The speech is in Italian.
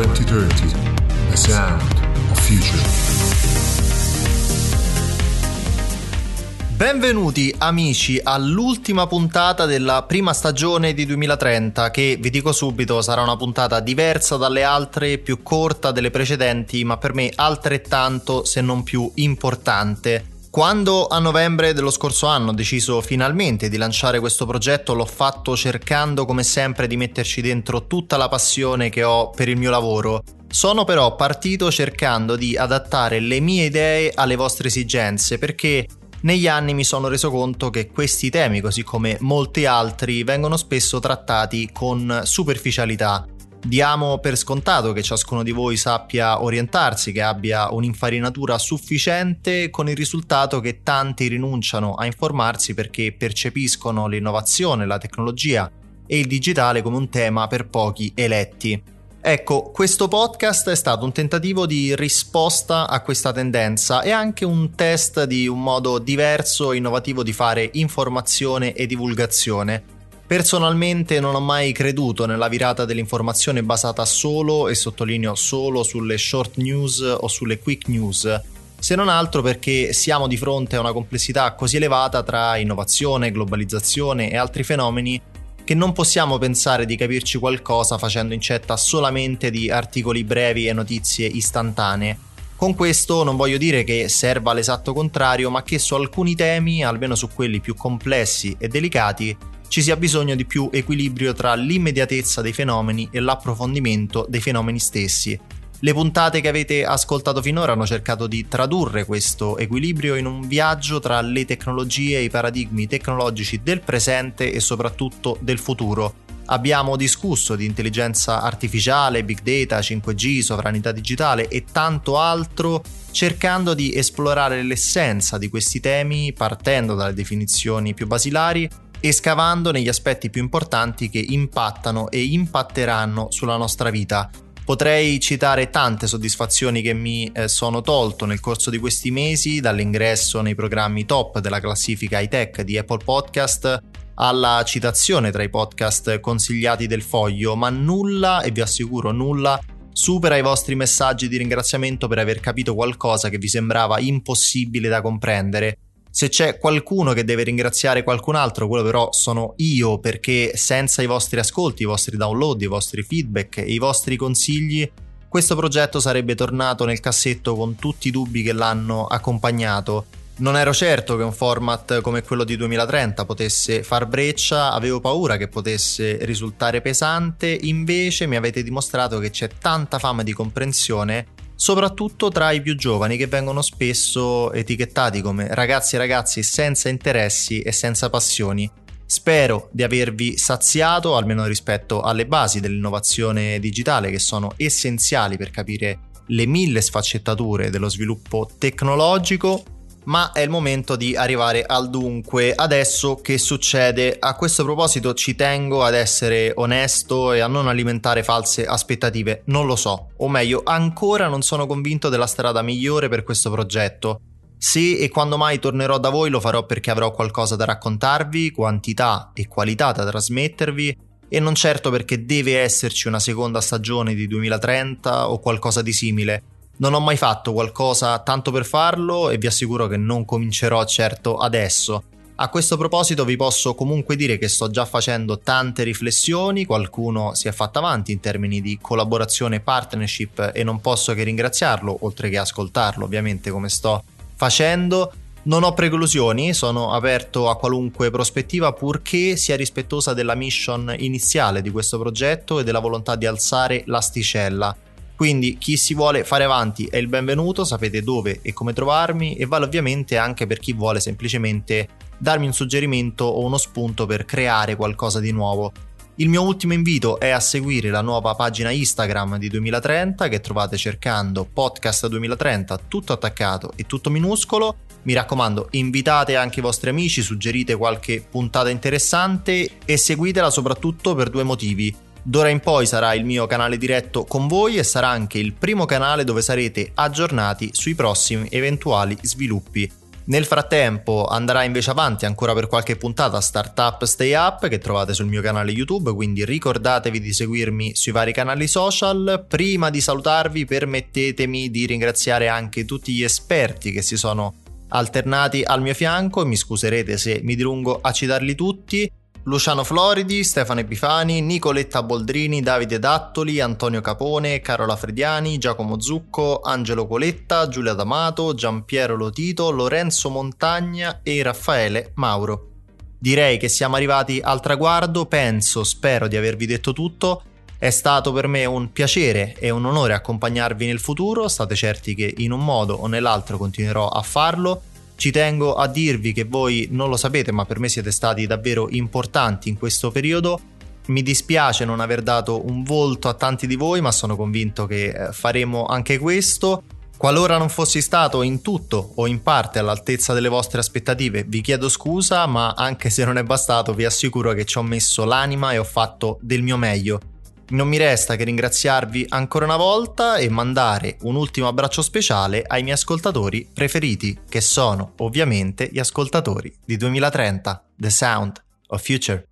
2030, the sound of future. Benvenuti amici all'ultima puntata della prima stagione di 2030 che vi dico subito sarà una puntata diversa dalle altre, più corta delle precedenti ma per me altrettanto se non più importante quando a novembre dello scorso anno ho deciso finalmente di lanciare questo progetto l'ho fatto cercando come sempre di metterci dentro tutta la passione che ho per il mio lavoro. Sono però partito cercando di adattare le mie idee alle vostre esigenze perché negli anni mi sono reso conto che questi temi, così come molti altri, vengono spesso trattati con superficialità. Diamo per scontato che ciascuno di voi sappia orientarsi, che abbia un'infarinatura sufficiente, con il risultato che tanti rinunciano a informarsi perché percepiscono l'innovazione, la tecnologia e il digitale come un tema per pochi eletti. Ecco, questo podcast è stato un tentativo di risposta a questa tendenza e anche un test di un modo diverso e innovativo di fare informazione e divulgazione. Personalmente non ho mai creduto nella virata dell'informazione basata solo, e sottolineo solo, sulle short news o sulle quick news, se non altro perché siamo di fronte a una complessità così elevata tra innovazione, globalizzazione e altri fenomeni che non possiamo pensare di capirci qualcosa facendo incetta solamente di articoli brevi e notizie istantanee. Con questo non voglio dire che serva l'esatto contrario, ma che su alcuni temi, almeno su quelli più complessi e delicati, ci sia bisogno di più equilibrio tra l'immediatezza dei fenomeni e l'approfondimento dei fenomeni stessi, le puntate che avete ascoltato finora hanno cercato di tradurre questo equilibrio in un viaggio tra le tecnologie e i paradigmi tecnologici del presente e soprattutto del futuro. Abbiamo discusso di intelligenza artificiale, big data, 5G, sovranità digitale e tanto altro, cercando di esplorare l'essenza di questi temi partendo dalle definizioni più basilari e scavando negli aspetti più importanti che impattano e impatteranno sulla nostra vita. Potrei citare tante soddisfazioni che mi eh, sono tolto nel corso di questi mesi, dall'ingresso nei programmi top della classifica high tech di Apple Podcast alla citazione tra i podcast consigliati del foglio, ma nulla, e vi assicuro nulla, supera i vostri messaggi di ringraziamento per aver capito qualcosa che vi sembrava impossibile da comprendere se c'è qualcuno che deve ringraziare qualcun altro, quello però sono io perché senza i vostri ascolti, i vostri download, i vostri feedback e i vostri consigli, questo progetto sarebbe tornato nel cassetto con tutti i dubbi che l'hanno accompagnato. Non ero certo che un format come quello di 2030 potesse far breccia, avevo paura che potesse risultare pesante, invece mi avete dimostrato che c'è tanta fame di comprensione soprattutto tra i più giovani che vengono spesso etichettati come ragazzi e ragazzi senza interessi e senza passioni. Spero di avervi saziato, almeno rispetto alle basi dell'innovazione digitale che sono essenziali per capire le mille sfaccettature dello sviluppo tecnologico ma è il momento di arrivare al dunque. Adesso che succede? A questo proposito ci tengo ad essere onesto e a non alimentare false aspettative. Non lo so, o meglio, ancora non sono convinto della strada migliore per questo progetto. Se e quando mai tornerò da voi lo farò perché avrò qualcosa da raccontarvi, quantità e qualità da trasmettervi e non certo perché deve esserci una seconda stagione di 2030 o qualcosa di simile. Non ho mai fatto qualcosa tanto per farlo e vi assicuro che non comincerò certo adesso. A questo proposito vi posso comunque dire che sto già facendo tante riflessioni, qualcuno si è fatto avanti in termini di collaborazione e partnership e non posso che ringraziarlo, oltre che ascoltarlo ovviamente come sto facendo. Non ho preclusioni, sono aperto a qualunque prospettiva purché sia rispettosa della mission iniziale di questo progetto e della volontà di alzare l'asticella. Quindi chi si vuole fare avanti è il benvenuto, sapete dove e come trovarmi e vale ovviamente anche per chi vuole semplicemente darmi un suggerimento o uno spunto per creare qualcosa di nuovo. Il mio ultimo invito è a seguire la nuova pagina Instagram di 2030 che trovate cercando podcast 2030 tutto attaccato e tutto minuscolo. Mi raccomando, invitate anche i vostri amici, suggerite qualche puntata interessante e seguitela soprattutto per due motivi. D'ora in poi sarà il mio canale diretto con voi e sarà anche il primo canale dove sarete aggiornati sui prossimi eventuali sviluppi. Nel frattempo andrà invece avanti ancora per qualche puntata Startup Stay Up che trovate sul mio canale YouTube, quindi ricordatevi di seguirmi sui vari canali social. Prima di salutarvi permettetemi di ringraziare anche tutti gli esperti che si sono alternati al mio fianco, mi scuserete se mi dilungo a citarli tutti, Luciano Floridi, Stefano Epifani, Nicoletta Boldrini, Davide Dattoli, Antonio Capone, Carola Frediani, Giacomo Zucco, Angelo Coletta, Giulia D'Amato, Giampiero Lotito, Lorenzo Montagna e Raffaele Mauro. Direi che siamo arrivati al traguardo, penso, spero di avervi detto tutto. È stato per me un piacere e un onore accompagnarvi nel futuro, state certi che in un modo o nell'altro continuerò a farlo. Ci tengo a dirvi che voi non lo sapete, ma per me siete stati davvero importanti in questo periodo. Mi dispiace non aver dato un volto a tanti di voi, ma sono convinto che eh, faremo anche questo. Qualora non fossi stato in tutto o in parte all'altezza delle vostre aspettative, vi chiedo scusa, ma anche se non è bastato, vi assicuro che ci ho messo l'anima e ho fatto del mio meglio. Non mi resta che ringraziarvi ancora una volta e mandare un ultimo abbraccio speciale ai miei ascoltatori preferiti, che sono ovviamente gli ascoltatori di 2030, The Sound of Future.